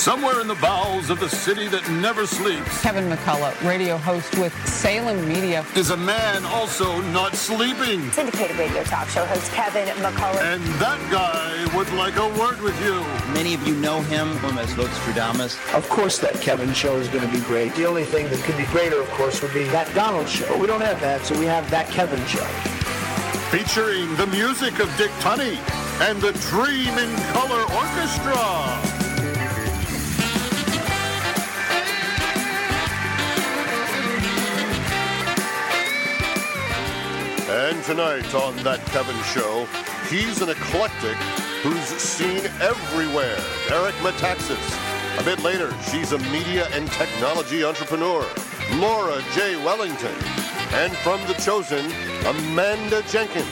somewhere in the bowels of the city that never sleeps, Kevin McCullough, radio host with Salem Media, is a man also not sleeping. Syndicated radio talk show host Kevin McCullough. And that guy would like a word with you. Many of you know him as Vostradamus. Of course, that Kevin show is going to be great. The only thing that could be greater, of course, would be that Donald show. We don't have that, so we have that Kevin show. Featuring the music of Dick Tunney and the Dream in Color Orchestra. And tonight on That Kevin Show, he's an eclectic who's seen everywhere. Eric Metaxas. A bit later, she's a media and technology entrepreneur. Laura J. Wellington. And from The Chosen, Amanda Jenkins.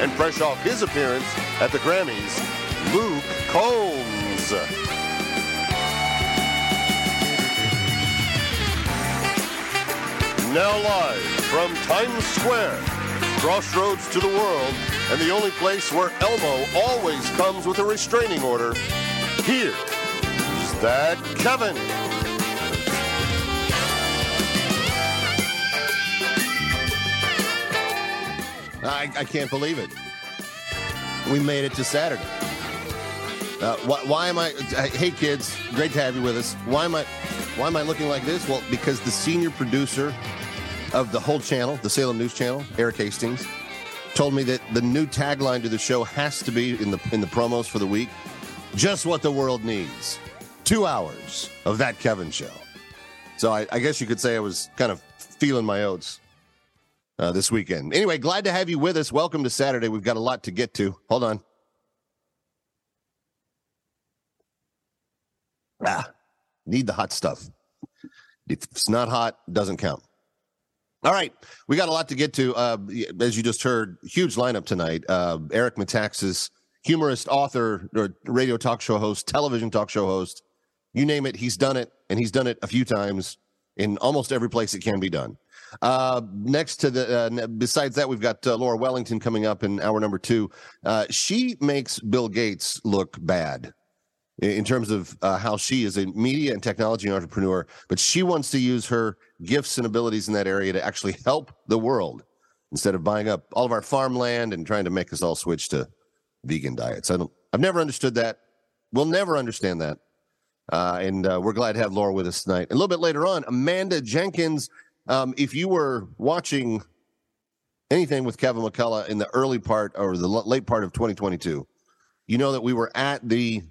And fresh off his appearance at the Grammys, Luke Combs. Now live from Times Square, crossroads to the world, and the only place where Elmo always comes with a restraining order. Here's that Kevin. I, I can't believe it. We made it to Saturday. Uh, why, why am I? Hey, kids, great to have you with us. Why am I? Why am I looking like this? Well, because the senior producer of the whole channel, the Salem News Channel, Eric Hastings, told me that the new tagline to the show has to be in the in the promos for the week. Just what the world needs. Two hours of that Kevin show. So I, I guess you could say I was kind of feeling my oats uh, this weekend. Anyway, glad to have you with us. Welcome to Saturday. We've got a lot to get to. Hold on. Ah, need the hot stuff. If it's not hot, doesn't count. All right, we got a lot to get to. Uh, as you just heard, huge lineup tonight. Uh, Eric Metaxas, humorist, author, or radio talk show host, television talk show host. You name it, he's done it, and he's done it a few times in almost every place it can be done. Uh, next to the, uh, besides that, we've got uh, Laura Wellington coming up in hour number two. Uh, she makes Bill Gates look bad in terms of uh, how she is a media and technology entrepreneur, but she wants to use her gifts and abilities in that area to actually help the world instead of buying up all of our farmland and trying to make us all switch to vegan diets. I don't, I've never understood that. We'll never understand that. Uh, and uh, we're glad to have Laura with us tonight. A little bit later on, Amanda Jenkins. Um, if you were watching anything with Kevin McCullough in the early part or the late part of 2022, you know that we were at the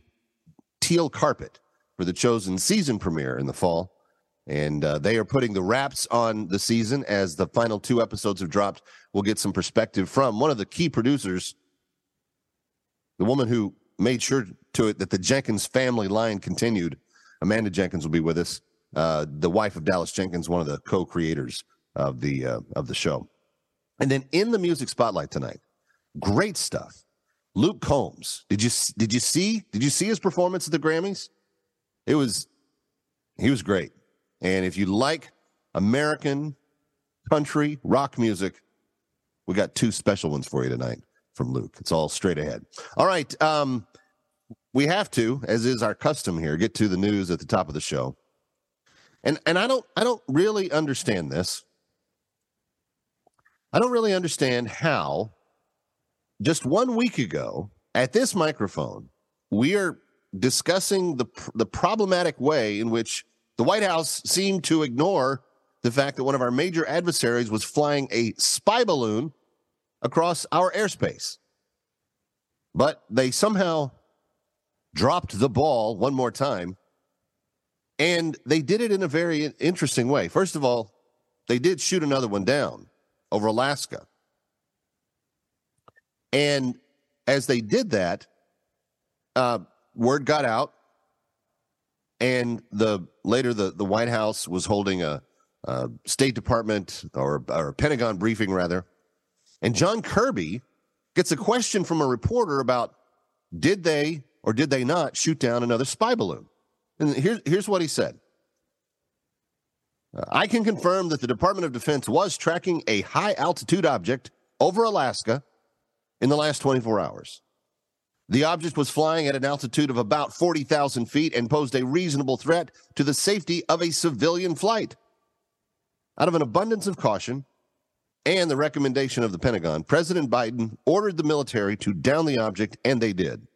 teal carpet for the chosen season premiere in the fall. And uh, they are putting the wraps on the season as the final two episodes have dropped. We'll get some perspective from one of the key producers, the woman who made sure to it that the Jenkins family line continued. Amanda Jenkins will be with us, uh, the wife of Dallas Jenkins, one of the co-creators of the uh, of the show. And then in the music spotlight tonight, great stuff. Luke Combs. Did you did you see did you see his performance at the Grammys? It was he was great. And if you like American country rock music, we got two special ones for you tonight from Luke. It's all straight ahead. All right, um, we have to, as is our custom here, get to the news at the top of the show. And and I don't I don't really understand this. I don't really understand how just one week ago at this microphone, we are discussing the the problematic way in which the White House seemed to ignore the fact that one of our major adversaries was flying a spy balloon across our airspace. But they somehow dropped the ball one more time. And they did it in a very interesting way. First of all, they did shoot another one down over Alaska. And as they did that, uh, word got out, and the later the, the White House was holding a, a State Department or, or Pentagon briefing rather, and John Kirby gets a question from a reporter about did they or did they not shoot down another spy balloon? And here's here's what he said. I can confirm that the Department of Defense was tracking a high altitude object over Alaska in the last 24 hours. The object was flying at an altitude of about 40,000 feet and posed a reasonable threat to the safety of a civilian flight. Out of an abundance of caution and the recommendation of the Pentagon, President Biden ordered the military to down the object, and they did.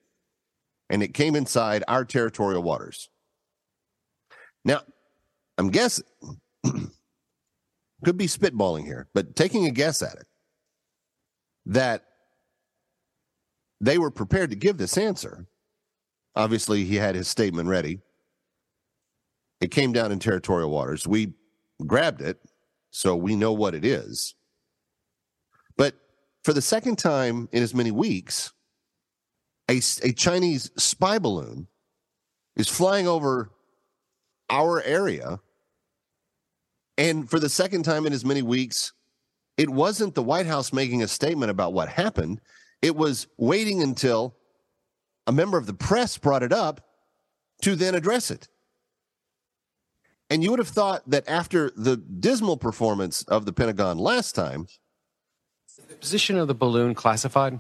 And it came inside our territorial waters. Now, I'm guessing, could be spitballing here, but taking a guess at it, that they were prepared to give this answer. Obviously, he had his statement ready. It came down in territorial waters. We grabbed it, so we know what it is. But for the second time in as many weeks, a, a Chinese spy balloon is flying over our area. And for the second time in as many weeks, it wasn't the White House making a statement about what happened. It was waiting until a member of the press brought it up to then address it. And you would have thought that after the dismal performance of the Pentagon last time, the position of the balloon classified.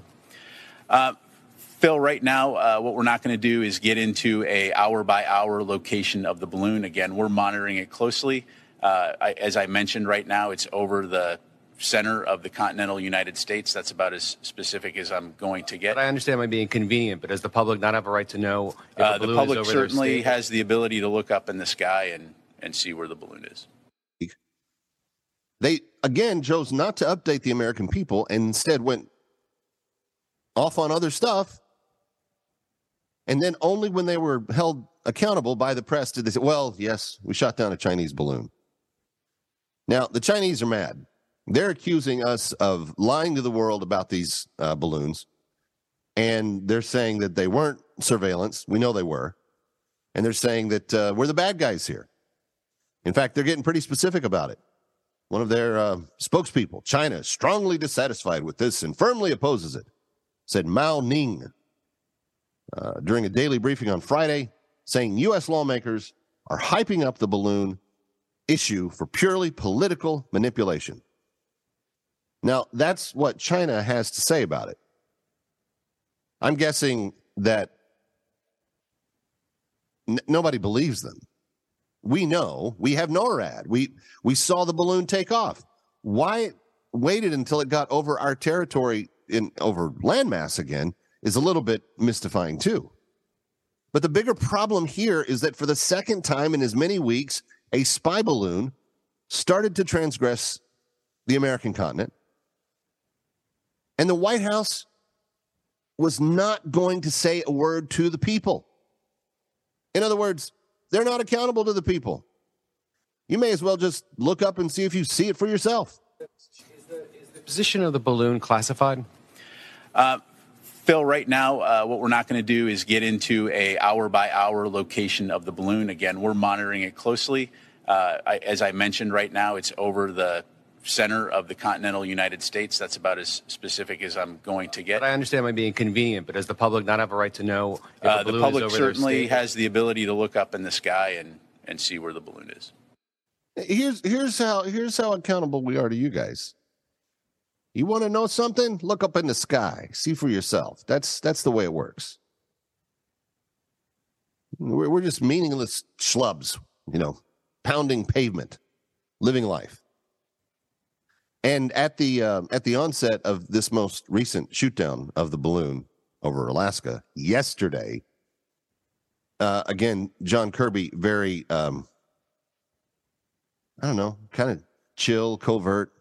Uh, Phil, right now, uh, what we're not going to do is get into a hour by hour location of the balloon. Again, we're monitoring it closely. Uh, I, as I mentioned, right now it's over the center of the continental United States. That's about as specific as I'm going to get. But I understand my being be inconvenient, but does the public not have a right to know if uh, the the public certainly has the ability to look up in the sky and, and see where the balloon is. They again chose not to update the American people and instead went off on other stuff. And then only when they were held accountable by the press did they say, well, yes, we shot down a Chinese balloon. Now, the Chinese are mad. They're accusing us of lying to the world about these uh, balloons. And they're saying that they weren't surveillance. We know they were. And they're saying that uh, we're the bad guys here. In fact, they're getting pretty specific about it. One of their uh, spokespeople, China, is strongly dissatisfied with this and firmly opposes it, said Mao Ning uh, during a daily briefing on Friday, saying U.S. lawmakers are hyping up the balloon issue for purely political manipulation. Now, that's what China has to say about it. I'm guessing that n- nobody believes them. We know we have NORAD. We we saw the balloon take off. Why it waited until it got over our territory in over landmass again is a little bit mystifying too. But the bigger problem here is that for the second time in as many weeks, a spy balloon started to transgress the American continent. And the White House was not going to say a word to the people. In other words, they're not accountable to the people. You may as well just look up and see if you see it for yourself. Is the, is the position of the balloon classified? Uh, Phil, right now, uh, what we're not going to do is get into a hour by hour location of the balloon. Again, we're monitoring it closely. Uh, I, as I mentioned, right now it's over the center of the continental United States. That's about as specific as I'm going to get. But I understand it might be inconvenient, but does the public not have a right to know if Uh, the the public is over certainly their state? has the ability to look up in the sky and, and see where the balloon is. Here's here's how here's how accountable we are to you guys. You want to know something? Look up in the sky, see for yourself. That's that's the way it works. We're, we're just meaningless schlubs, you know, pounding pavement, living life. And at the uh, at the onset of this most recent shootdown of the balloon over Alaska yesterday, uh, again, John Kirby very um, I don't know, kind of chill, covert,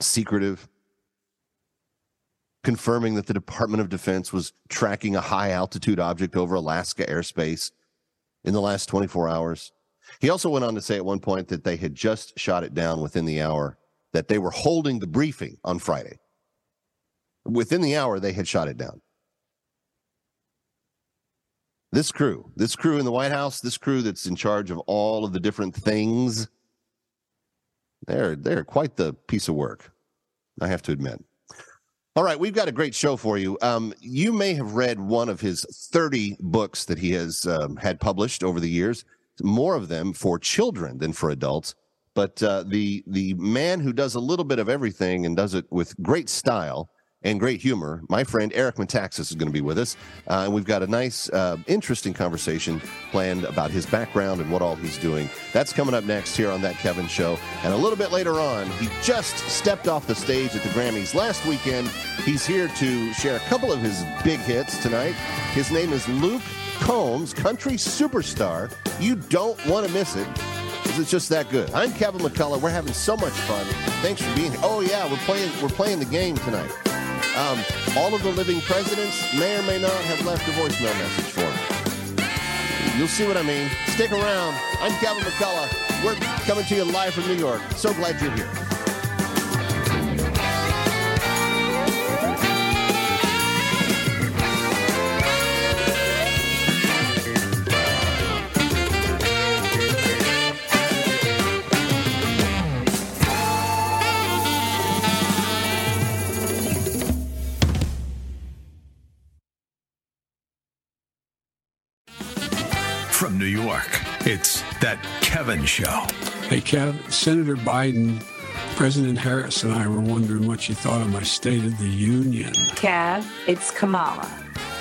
secretive, confirming that the Department of Defense was tracking a high altitude object over Alaska airspace in the last 24 hours. He also went on to say at one point that they had just shot it down within the hour, that they were holding the briefing on Friday. Within the hour, they had shot it down. This crew, this crew in the White House, this crew that's in charge of all of the different things they're they're quite the piece of work, I have to admit. All right, we've got a great show for you. Um, you may have read one of his 30 books that he has um, had published over the years. More of them for children than for adults. But uh, the the man who does a little bit of everything and does it with great style and great humor. My friend Eric Metaxas is going to be with us. Uh, and we've got a nice, uh, interesting conversation planned about his background and what all he's doing. That's coming up next here on That Kevin Show. And a little bit later on, he just stepped off the stage at the Grammys last weekend. He's here to share a couple of his big hits tonight. His name is Luke Combs, country superstar. You don't want to miss it. It's just that good. I'm Kevin McCullough. We're having so much fun. Thanks for being here. Oh yeah, we're playing we're playing the game tonight. Um, all of the living presidents may or may not have left a voicemail message for me. You'll see what I mean. Stick around. I'm Kevin McCullough. We're coming to you live from New York. So glad you're here. That Kevin Show. Hey, Kev, Senator Biden, President Harris, and I were wondering what you thought of my State of the Union. Kev, it's Kamala.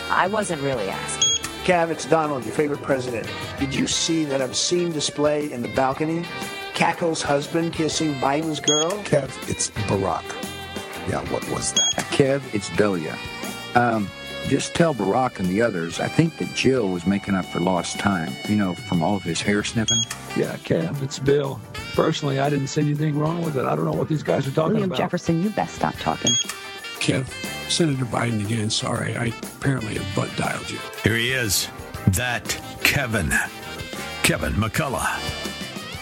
I wasn't really asking. Kev, it's Donald, your favorite president. Did you see that obscene display in the balcony? Cackle's husband kissing Biden's girl? Kev, it's Barack. Yeah, what was that? Kev, it's Delia. Um, just tell Barack and the others, I think that Jill was making up for lost time, you know, from all of his hair sniffing. Yeah, Kev, it's Bill. Personally, I didn't see anything wrong with it. I don't know what these guys are talking William about. William Jefferson, you best stop talking. Kev, Senator Biden again. Sorry, I apparently have butt dialed you. Here he is, That Kevin. Kevin McCullough.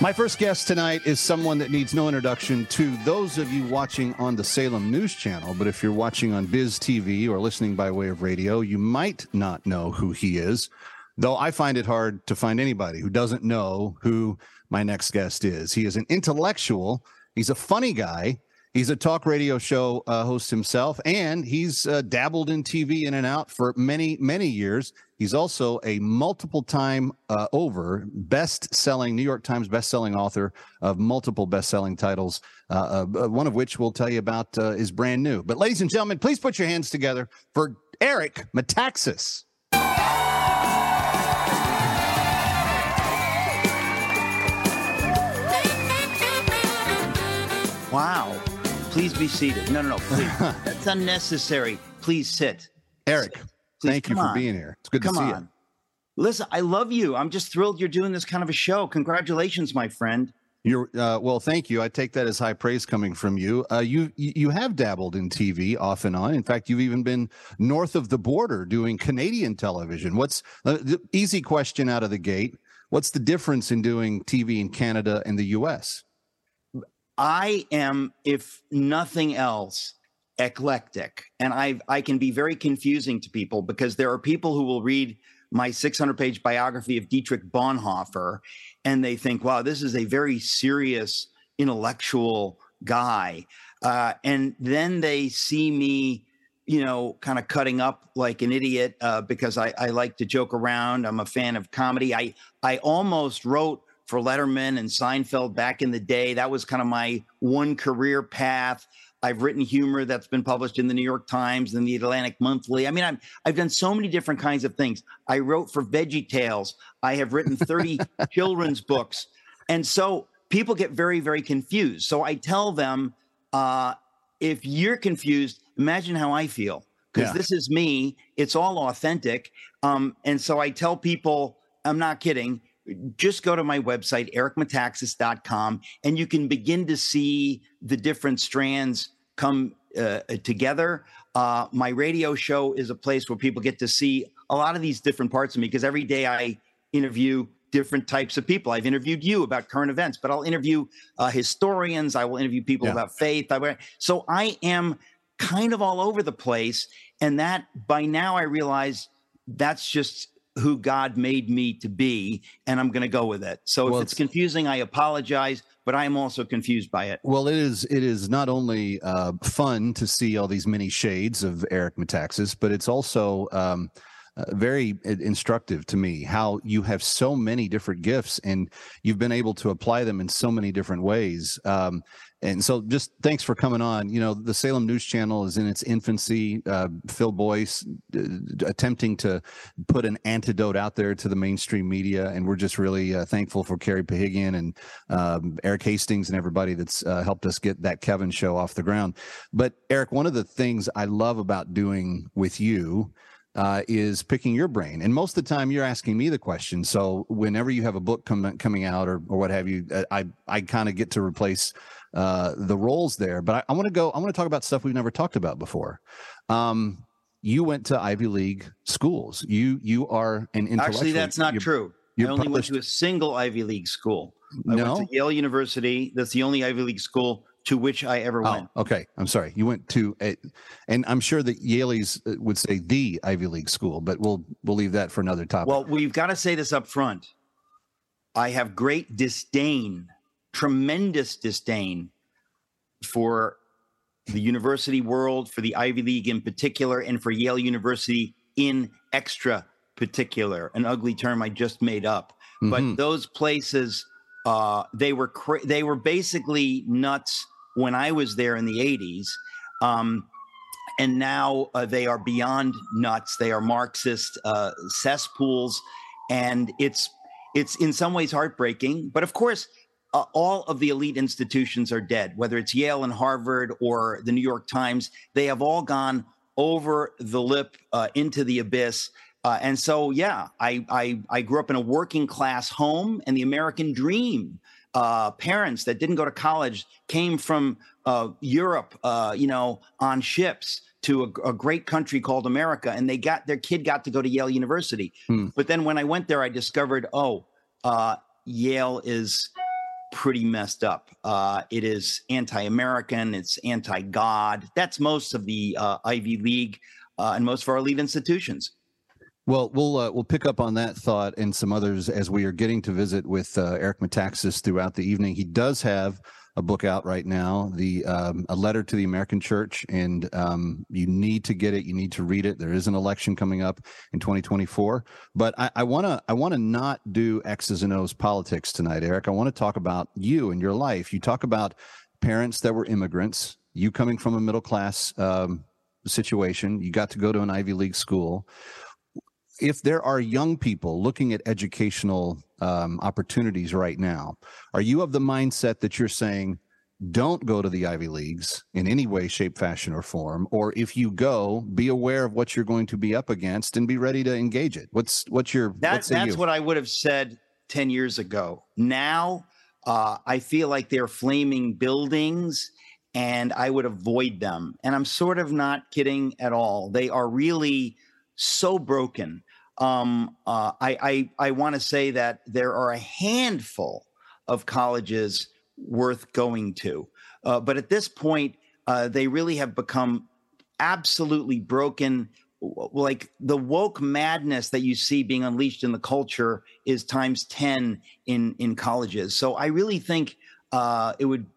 My first guest tonight is someone that needs no introduction to those of you watching on the Salem News Channel. But if you're watching on Biz TV or listening by way of radio, you might not know who he is. Though I find it hard to find anybody who doesn't know who my next guest is. He is an intellectual, he's a funny guy. He's a talk radio show uh, host himself, and he's uh, dabbled in TV in and out for many, many years. He's also a multiple time uh, over best selling, New York Times best selling author of multiple best selling titles, uh, uh, one of which we'll tell you about uh, is brand new. But, ladies and gentlemen, please put your hands together for Eric Metaxas. Wow. Please be seated. No, no, no. Please. That's unnecessary. Please sit. Eric, Please, thank you for on. being here. It's good Come to see on. Listen, I love you. I'm just thrilled you're doing this kind of a show. Congratulations, my friend. you. You're uh, well. Thank you. I take that as high praise coming from you. Uh, you you you have dabbled in TV off and on. In fact, you've even been north of the border doing Canadian television. What's uh, the easy question out of the gate? What's the difference in doing TV in Canada and the U.S.? I am, if nothing else, eclectic. And I I can be very confusing to people because there are people who will read my 600 page biography of Dietrich Bonhoeffer and they think, wow, this is a very serious intellectual guy. Uh, and then they see me, you know, kind of cutting up like an idiot uh, because I, I like to joke around. I'm a fan of comedy. I I almost wrote for Letterman and Seinfeld back in the day. That was kind of my one career path. I've written humor that's been published in the New York Times and the Atlantic Monthly. I mean, I'm, I've done so many different kinds of things. I wrote for Veggie Tales. I have written 30 children's books. And so people get very, very confused. So I tell them, uh, if you're confused, imagine how I feel because Yeah. this is me. It's all authentic. Um, and so I tell people, I'm not kidding. Just go to my website, ericmetaxas.com, and you can begin to see the different strands come uh, together. Uh, my radio show is a place where people get to see a lot of these different parts of me because every day I interview different types of people. I've interviewed you about current events, but I'll interview uh, historians. I will interview people Yeah. about faith. I, so I am kind of all over the place. And that by now I realize that's just who God made me to be. And I'm going to go with it. So Well, if it's it's- confusing, I apologize, but I am also confused by it. Well, it is. It is not only uh, fun to see all these many shades of Eric Metaxas, but it's also um, uh, very instructive to me how you have so many different gifts and you've been able to apply them in so many different ways. Um, and so just thanks for coming on. You know, the Salem News Channel is in its infancy. Uh, Phil Boyce uh, attempting to put an antidote out there to the mainstream media. And we're just really uh, thankful for Kerry Pahigian and um, Eric Hastings and everybody that's uh, helped us get that Kevin show off the ground. But Eric, one of the things I love about doing with you uh, is picking your brain. And most of the time, you're asking me the question. So whenever you have a book com- coming out or, or what have you, uh, I I kind of get to replace uh, the roles there. But I, I want to go. I want to talk about stuff we've never talked about before. Um, you went to Ivy League schools. You you are an intellectual. Actually, that's not you're, true. You're I only published- went to a single Ivy League school. I No? went to Yale University. That's the only Ivy League school to which I ever Oh, went. okay. I'm sorry. You went to a, and I'm sure that Yale's uh, would say the Ivy League school, but we'll we'll leave that for another topic. Well, we've got to say this up front. I have great disdain, tremendous disdain for the university world, for the Ivy League in particular, and for Yale University in extra particular, an ugly term I just made up. Mhm. But those places, uh, they were cra- they were basically nuts when I was there in the '80s. Um, and now uh, they are beyond nuts. They are Marxist uh, cesspools, and it's it's in some ways heartbreaking. But of course, uh, all of the elite institutions are dead. Whether it's Yale and Harvard or the New York Times, they have all gone over the lip uh, into the abyss. Uh, and so, yeah, I, I I grew up in a working class home, and the American dream. Uh, parents that didn't go to college came from uh, Europe, uh, you know, on ships to a, a great country called America, and they got their kid got to go to Yale University. Hmm. But then when I went there, I discovered, oh, uh, Yale is pretty messed up. Uh, it is anti-American. It's anti-God. That's most of the uh, Ivy League uh, and most of our elite institutions. Well, we'll uh, we'll pick up on that thought and some others as we are getting to visit with uh, Eric Metaxas throughout the evening. He does have a book out right now, the um, a letter to the American Church, and um, you need to get it. You need to read it. There is an election coming up in 2024, but I want to I want to not do X's and O's politics tonight, Eric. I want to talk about you and your life. You talk about parents that were immigrants. You coming from a middle class um, situation. You got to go to an Ivy League school if there are young people looking at educational um, opportunities right now, are you of the mindset that you're saying, don't go to the Ivy Leagues in any way, shape, fashion, or form? Or if you go, be aware of what you're going to be up against and be ready to engage it. What's what's your That, that's you? what I would have said 10 years ago. Now, uh, I feel like they're flaming buildings and I would avoid them. And I'm sort of not kidding at all. They are really so broken. Um, uh, I, I, I want to say that there are a handful of colleges worth going to. Uh, but at this point, uh, they really have become absolutely broken. Like the woke madness that you see being unleashed in the culture is times 10 in, in colleges. So I really think uh, it would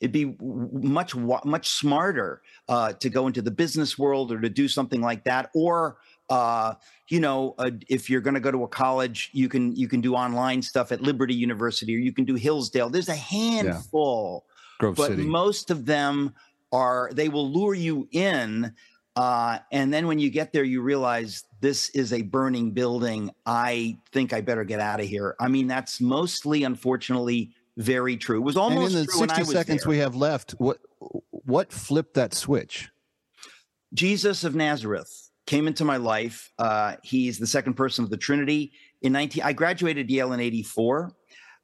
it'd be much much smarter uh, to go into the business world or to do something like that or uh, you know uh, if you're going to go to a college you can you can do online stuff at liberty university or you can do hillsdale there's a handful Grove but City. most of them are they will lure you in uh, and then when you get there you realize this is a burning building i think i better get out of here i mean that's mostly unfortunately very true it was and almost in the true when I 60 was seconds there. we have left, what what flipped that switch? Jesus of Nazareth came into my life. Uh, he's the second person of the Trinity. In 19, I graduated Yale in 84.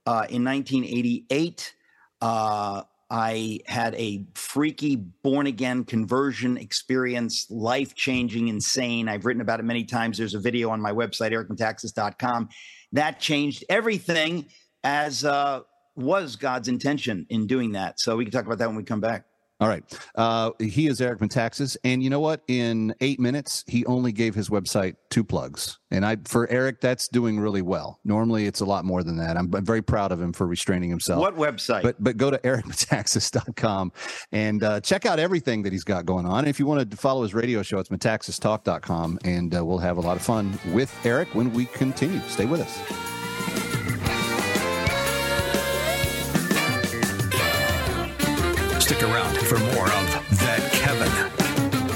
Uh, in 1988, uh, I had a freaky born again conversion experience, life changing, insane. I've written about it many times. There's a video on my website, ericmetaxas.com. That changed everything as uh, was God's intention in doing that. So we can talk about that when we come back. All right. Uh, he is Eric Metaxas. And you know what? In eight minutes, he only gave his website two plugs. And I, for Eric, that's doing really well. Normally, it's a lot more than that. I'm, I'm very proud of him for restraining himself. What website? But but go to ericmetaxas.com and uh, check out everything that he's got going on. And if you want to follow his radio show, it's metaxastalk.com. And uh, we'll have a lot of fun with Eric when we continue. Stay with us. Stick around for more of That Kevin.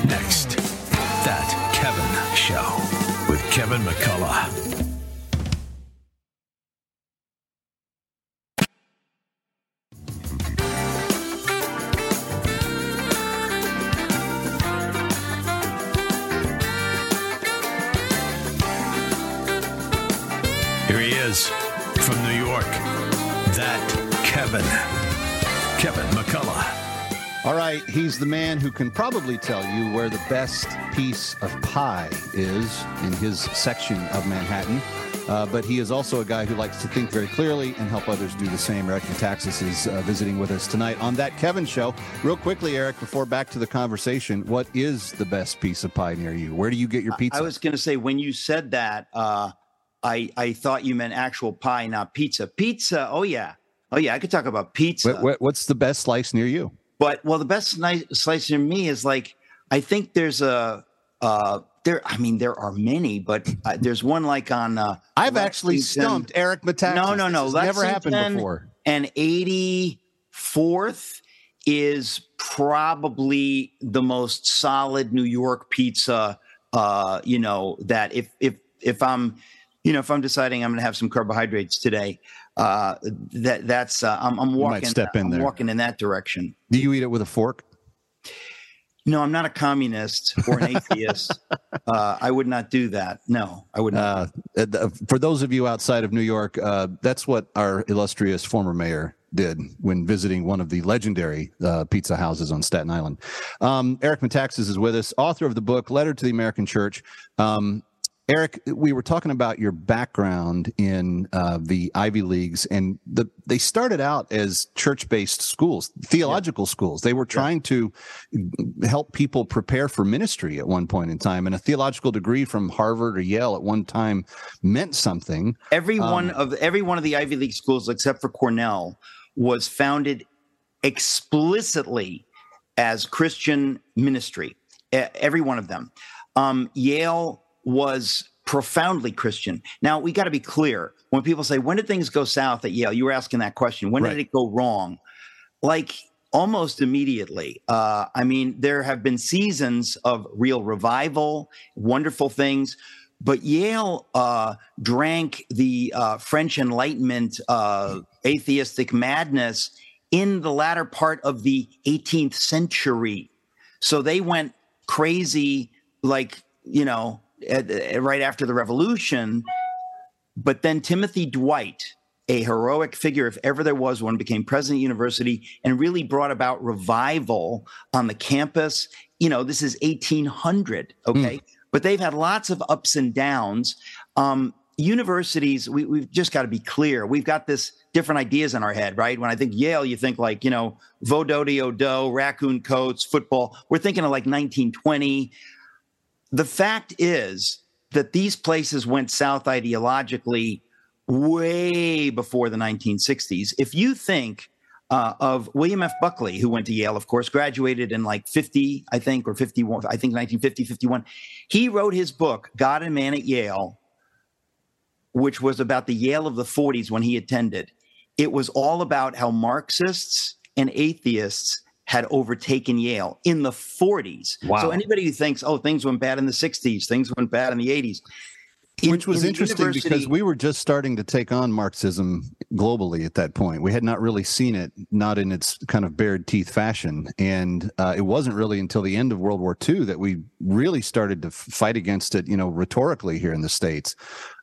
Next, That Kevin Show with Kevin McCullough. Here he is from New York. That Kevin. Kevin McCullough. All right, he's the man who can probably tell you where the best piece of pie is in his section of Manhattan. Uh, but he is also a guy who likes to think very clearly and help others do the same. Eric Metaxas is uh, visiting with us tonight on that Kevin show. Real quickly, Eric, before back to the conversation, what is the best piece of pie near you? Where do you get your pizza? I was going to say when you said that, uh, I I thought you meant actual pie, not pizza. Pizza. Oh yeah. Oh yeah. I could talk about pizza. What- what- what's the best slice near you? But well, the best nice slice near me is like I think there's a uh there. I mean, there are many, but uh, there's one like on. Uh, I've actually stumped Eric Metaxas. No, no, no. Has never happened before. And 84th is probably the most solid New York pizza. Uh, you know that if if if I'm, you know, if I'm deciding I'm going to have some carbohydrates today, uh, that that's uh, I'm, I'm walking. step in I'm there. walking in that direction. Do you eat it with a fork? No, I'm not a communist or an atheist. uh, I would not do that. No, I would not. Uh, uh, for those of you outside of New York, uh, that's what our illustrious former mayor did when visiting one of the legendary uh, pizza houses on Staten Island. Um, Eric Metaxas is with us, author of the book Letter to the American Church. Um, Eric, we were talking about your background in uh, the Ivy Leagues, and the, they started out as church-based schools, theological schools. They were trying to help people prepare for ministry at one point in time, and a theological degree from Harvard or Yale at one time meant something. Every one Um, of every one of the Ivy League schools, except for Cornell, was founded explicitly as Christian ministry. Every one of them. Um, Yale was profoundly Christian. Now we got to be clear. When people say, "When did things go south at Yale?" You were asking that question. When Right. did it go wrong? Like almost immediately. Uh, I mean, there have been seasons of real revival, wonderful things. But Yale uh, drank the uh, French Enlightenment uh, atheistic madness in the latter part of the 18th century. So they went crazy, like, you know, at- at- right after the revolution. But then Timothy Dwight, a heroic figure, if ever there was one, became president of the university and really brought about revival on the campus. You know, this is 1800, okay? But they've had lots of ups and downs. Um, universities, we, we've just got to be clear. We've got this different ideas in our head, right? When I think Yale, you think like, you know, Vododi Odo, raccoon coats, football. We're thinking of like 1920 the fact is that these places went south ideologically way before the 1960s. If you think uh, of William F. Buckley, who went to Yale, of course, graduated in like 50, I think, or 51, I think 1950, 51. He wrote his book, God and Man at Yale, which was about the Yale of the 40s when he attended. It was all about how Marxists and atheists had overtaken Yale in the 40s. Wow. So anybody who thinks, oh, things went bad in the 60s, things went bad in the 80s. in- Which was in interesting because we were just starting to take on Marxism globally at that point. We had not really seen it, not in its kind of bared teeth fashion. And uh, it wasn't really until the end of World War II that we really started to fight against it, you know, rhetorically here in the States.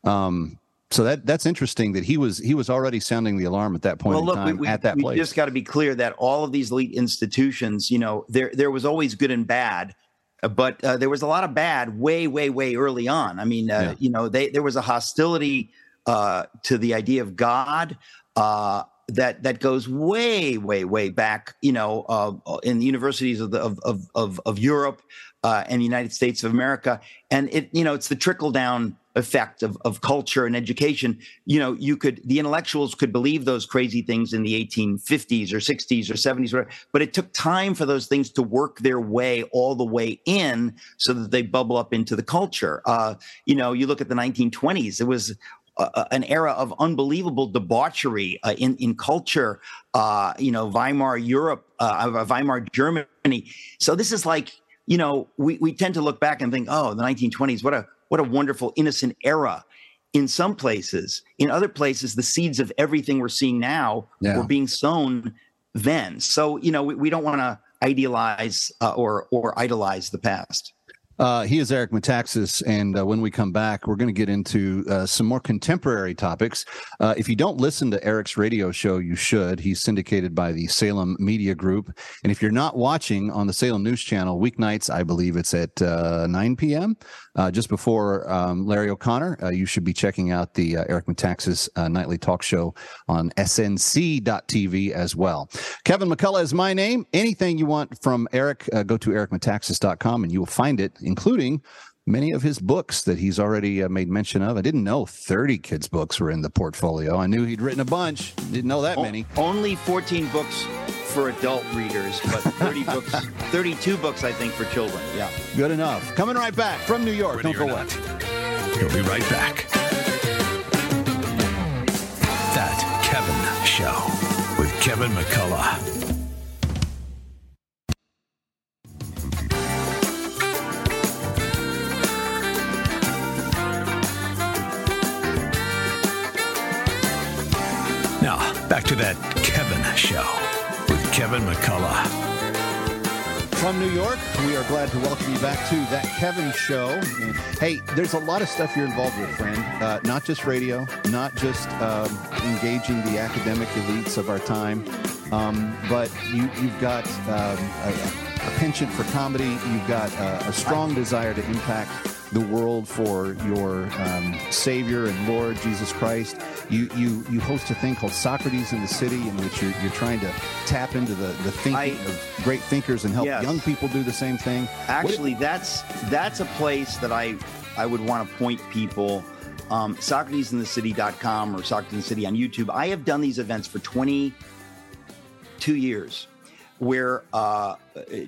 Um, so that that's interesting that he was he was already sounding the alarm at that point in time we, at that we place. just got to be clear that all of these elite institutions, you know, there there was always good and bad, uh, but uh, there was a lot of bad way, way, way early on. I mean, uh, Yeah. you know, they there was a hostility uh, to the idea of God. Uh, that that goes way, way, way back. You know, uh, in the universities of the of of of, of Europe uh, and the United States of America, and it you know it's the trickle down effect of, of culture and education you know you could the intellectuals could believe those crazy things in the 1850s or 60s or 70s but it took time for those things to work their way all the way in so that they bubble up into the culture uh, you know you look at the 1920s it was uh, an era of unbelievable debauchery uh, in in culture. Uh, you know, Weimar Europe, uh, Weimar Germany. So this is like you know we we tend to look back and think, oh, the 1920s, what a what a wonderful innocent era. In some places, in other places, the seeds of everything we're seeing now Yeah. were being sown then. So you know we, we don't want to idealize uh, or or idolize the past. Uh, he is Eric Metaxas, and uh, when we come back, we're going to get into uh, some more contemporary topics. Uh, if you don't listen to Eric's radio show, you should. He's syndicated by the Salem Media Group, and if you're not watching on the Salem News Channel weeknights, I believe it's at uh, 9 p.m. Uh, just before um, Larry O'Connor, you should be checking out the Eric Metaxas nightly talk show on snc.tv as well. Kevin McCullough is my name. Anything you want from Eric, go to ericmetaxas.com and you will find it, including many of his books that he's already uh, made mention of. I didn't know 30 kids' books were in the portfolio. I knew he'd written a bunch, didn't know that O- many. Only 14 books for adult readers, but 30 books, 32 books, I think, for children. Yeah. Good enough. Coming right back from New York. Don't go away. He'll be right back. That Kevin Show with Kevin McCullough. Back to that Kevin Show with Kevin McCullough. From New York, we are glad to welcome you back to that Kevin Show. Hey, there's a lot of stuff you're involved with, friend. Uh, not just radio, not just um, engaging the academic elites of our time, um, but you, you've got um, a, a penchant for comedy. You've got a, a strong desire to impact the world for your um, Savior and Lord Jesus Christ. You, you you host a thing called Socrates in the City, in which you're, you're trying to tap into the, the thinking of great thinkers and help Yes. young people do the same thing. Actually, that's that's a place that I I would want to point people. Um, SocratesInTheCity.com or Socrates in the City on YouTube. I have done these events for 22 years, where uh,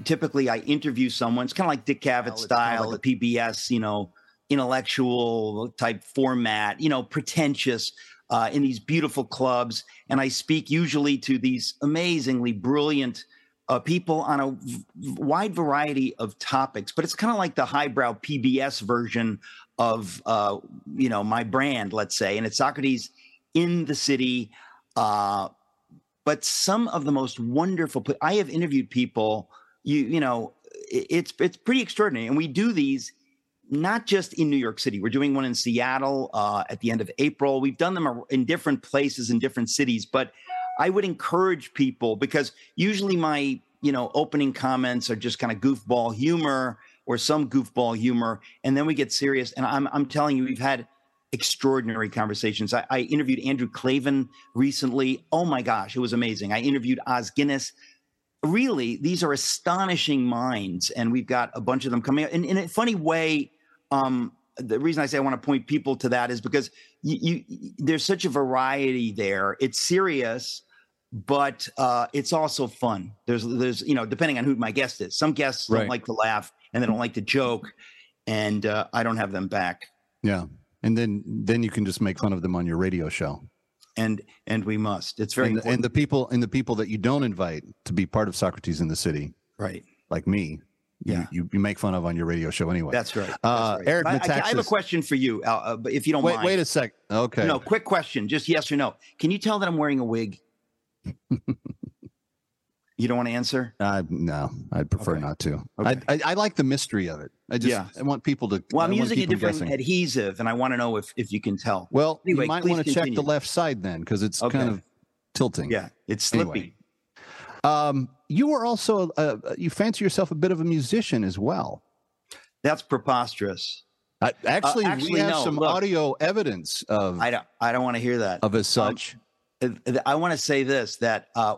typically I interview someone. It's kind of like Dick Cavett style, the PBS, you know, intellectual type format, you know, pretentious. Uh, in these beautiful clubs, and I speak usually to these amazingly brilliant uh, people on a v- wide variety of topics, but it's kind of like the highbrow PBS version of uh, you know my brand, let's say, and it's Socrates in the city. Uh, but some of the most wonderful. I have interviewed people. You you know, it's it's pretty extraordinary, and we do these not just in New York City. We're doing one in Seattle uh, at the end of April. We've done them in different places in different cities, but I would encourage people because usually my you know opening comments are just kind of goofball humor or some goofball humor, and then we get serious. And I'm I'm telling you, we've had extraordinary conversations. I, I interviewed Andrew Klavan recently. Oh my gosh, it was amazing. I interviewed Os Guinness. Really, these are astonishing minds, and we've got a bunch of them coming. And in a funny way, um, the reason I say I want to point people to that is because you, you there's such a variety there. It's serious, but uh, it's also fun. There's there's you know depending on who my guest is. Some guests Right. don't like to laugh and they don't like to joke, and uh, I don't have them back. Yeah, and then then you can just make fun of them on your radio show. And and we must. It's very and, important. and the people and the people that you don't invite to be part of Socrates in the City, right? Like me, Yeah. you, you, make fun of on your radio show anyway. That's right. That's Uh, right. Eric I, I- I have a question for you, uh, but if you don't Wait, mind. wait a sec. Okay. No, quick question, just yes or no. Can you tell that I'm wearing a wig? you don't want to answer? Uh, no, I'd prefer not to. I, I I like the mystery of it. I just Yeah. I want people to. Well, I'm using a different guessing. adhesive, and I want to know if if you can tell. Well, Anyway, you might want to check the left side then, because it's Okay. kind of tilting. Yeah, it's slippy. Um, you are also uh, you fancy yourself a bit of a musician as well. That's preposterous. Uh, actually, we actually, have no, some look. audio evidence of I don't. I don't want to hear that. of as such. uh, I want to say this that uh,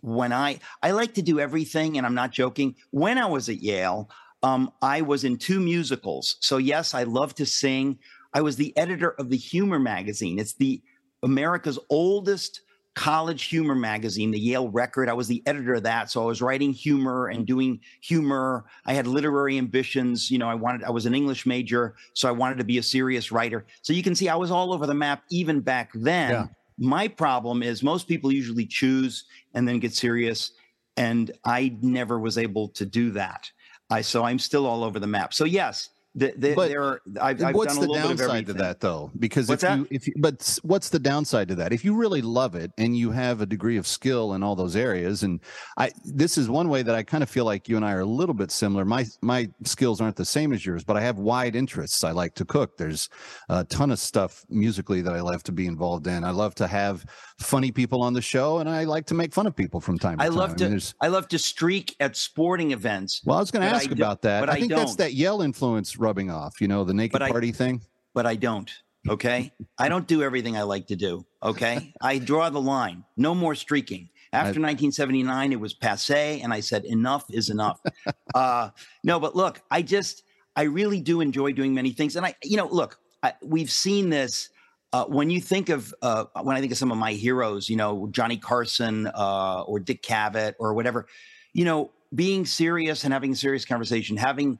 when I I like to do everything, and I'm not joking. When I was at Yale, um, I was in two musicals. So yes, I love to sing. I was the editor of the Humor magazine. It's the America's oldest college humor magazine, the Yale Record. I was the editor of that, so I was writing humor and mm. doing humor. I had literary ambitions. You know, I wanted. I was an English major, so I wanted to be a serious writer. So you can see I was all over the map even back then. Yeah. My problem is most people usually choose and then get serious, and I never was able to do that. I so I'm still all over the map. So yes, the, the, But there are. I've, I've what's done a the little bit of downside to that though because What's if that? you if you, but what's the downside to that if you really love it and you have a degree of skill in all those areas and i this is one way that i kind of feel like you and i are a little bit similar my my skills aren't the same as yours but i have wide interests i like to cook there's a ton of stuff musically that i love to be involved in i love to have funny people on the show and i like to make fun of people from time to I time love mean, to. there's- I love to streak at sporting events. well i was going to ask do- about that but i think that's don't. that yell influence rubbing off you know the naked But I- party thing but I don't. Okay. I don't do everything I like to do. Okay. I draw the line. No more streaking. After 1979, it was passe, and I said, enough is enough. uh, no, but look, I just, I really do enjoy doing many things. And I, you know, look, I, we've seen this. Uh, when you think of, uh, when I think of some of my heroes, you know, Johnny Carson uh, or Dick Cavett or whatever, you know, being serious and having a serious conversation, having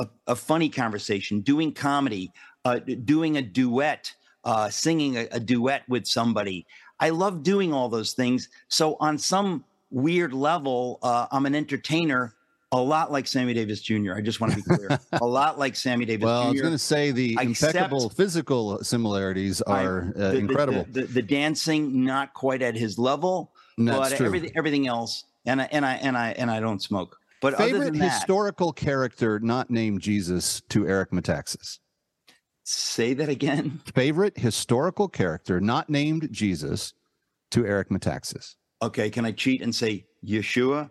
a, a funny conversation, doing comedy, uh, doing a duet, uh, singing a, a duet with somebody. I love doing all those things. So on some weird level, uh, I'm an entertainer, a lot like Sammy Davis Jr. I just want to be clear, a lot like Sammy Davis well, Jr. I was going to say the Except impeccable physical similarities I- are uh, the- the- incredible. The, the, the dancing not quite at his level, That's but everything everything else, and I and I and I and I don't smoke. But other Favorite than that, historical character not named Jesus to Eric Metaxas. say that again. Favorite historical character not named Jesus to Eric Metaxas. Okay, can I cheat and say Yeshua?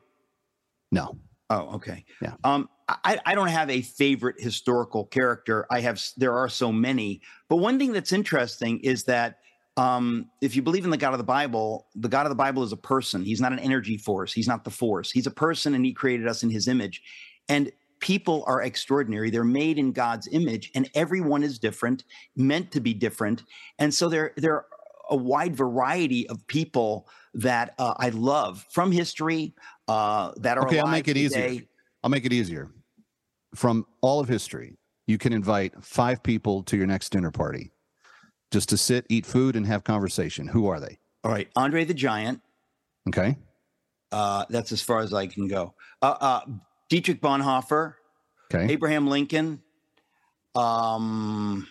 No. Oh, okay. Yeah. Um, I, I don't have a favorite historical character. I have there are so many. But one thing that's interesting is that um, if you believe in the God of the Bible, the God of the Bible is a person. He's not an energy force. He's not the force. He's a person, and He created us in His image. And people are extraordinary. They're made in God's image, and everyone is different, meant to be different. And so there there are a wide variety of people that uh, I love from history uh, that are Okay, I'll make it easier. I'll make it easier. From all of history, you can invite five people to your next dinner party just to sit, eat food, and have conversation. Who are they? All right, Andre the Giant. Okay. Uh, that's as far as I can go. Uh, uh, Dietrich Bonhoeffer, Okay. Abraham Lincoln, um,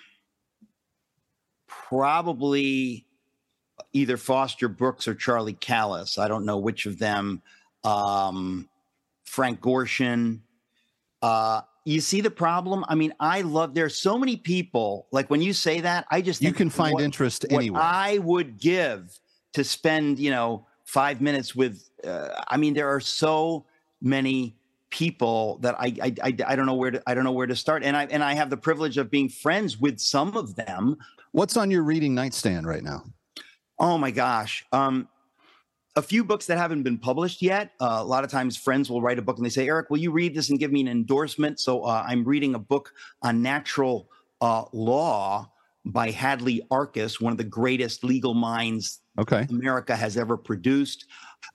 probably either Foster Brooks or Charlie Callas. I don't know which of them. Um, Frank Gorshin. Uh, you see the problem? I mean, I love. There's so many people. Like when you say that, I just You can find what- interest what anywhere. I would give to spend, you know, five minutes with. Uh, I mean, there are so many people that I, I I I don't know where to I don't know where to start, and I and I have the privilege of being friends with some of them. What's on your reading nightstand right now? Oh my gosh. Um, a few books that haven't been published yet. Uh, a lot of times, friends will write a book and they say, "Eric, will you read this and give me an endorsement?" So uh, I'm reading a book on natural uh, law by Hadley Arkes, one of the greatest legal minds Okay. America has ever produced.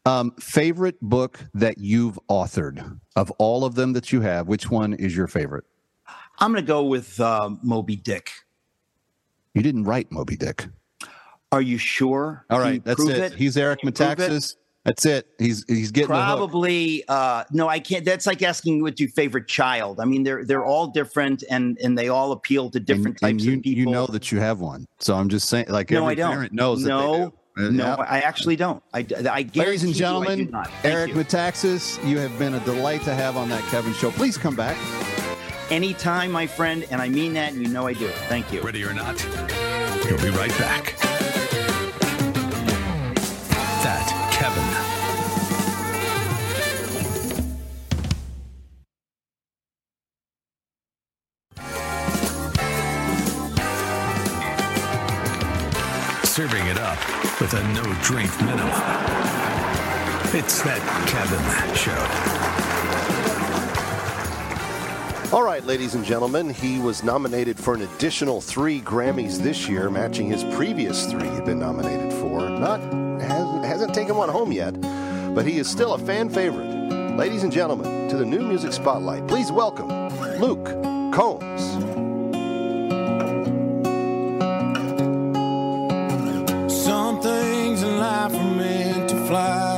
Um, favorite book that you've authored of all of them that you have, which one is your favorite? I'm going to go with uh, Moby Dick. You didn't write Moby Dick. Are you sure? All Can right, you that's prove it. He's Eric Can you prove it? Metaxas. That's it. He's he's getting the hook. Probably uh, no, I can't. That's like asking what's your favorite child. I mean, they're they're all different, and and they all appeal to different and, and types you, of people. you know that you have one. So I'm just saying, like no, every I don't. parent knows that no, they do. Uh, no, yeah. I actually don't. I, I Ladies and you I do gentlemen, not. Eric you. Metaxas, you have been a delight to have on that Kevin show. Please come back. Anytime, my friend, and I mean that, and you know I do. Thank you. Ready or not, he'll be right back. With a no drink minimum. It's that Kevin Show. All right, ladies and gentlemen, he was nominated for an additional three Grammys this year, matching his previous three he'd been nominated for. Not hasn't, hasn't taken one home yet, but he is still a fan favorite. Ladies and gentlemen, to the new music spotlight, please welcome Luke Combs. Meant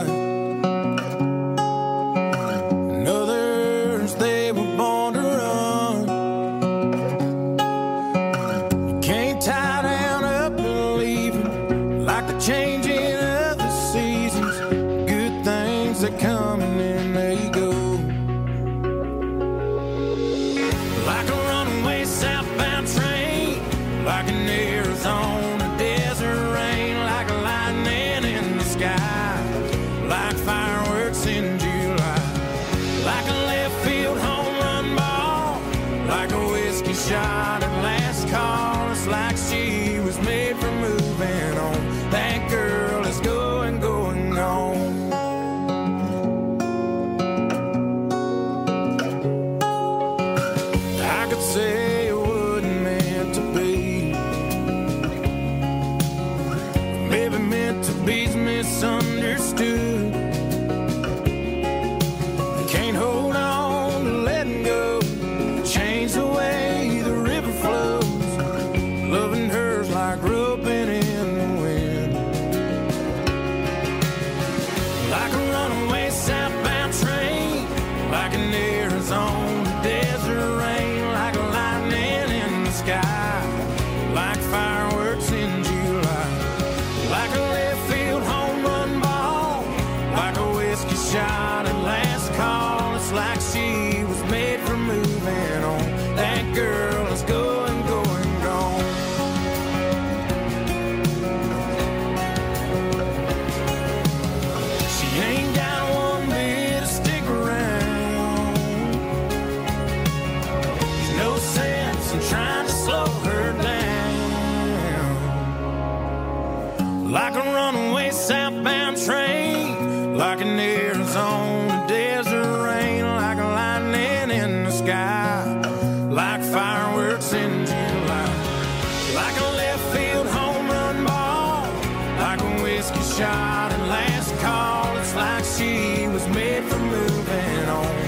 whiskey shot and last call. It's like she was made for moving on.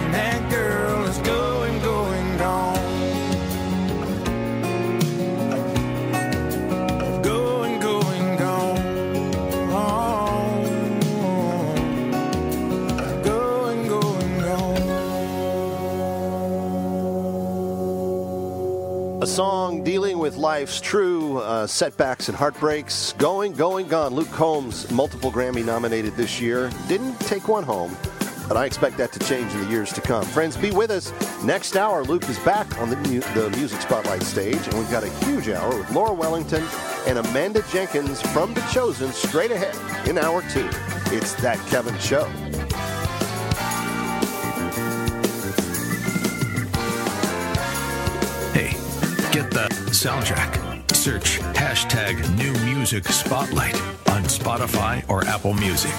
Song dealing with life's true uh, setbacks and heartbreaks. Going, going, gone. Luke Combs, multiple Grammy nominated this year. Didn't take one home, but I expect that to change in the years to come. Friends, be with us. Next hour, Luke is back on the, mu- the Music Spotlight stage, and we've got a huge hour with Laura Wellington and Amanda Jenkins from The Chosen straight ahead in hour two. It's That Kevin Show. Get the soundtrack. Search hashtag New Music Spotlight on Spotify or Apple Music.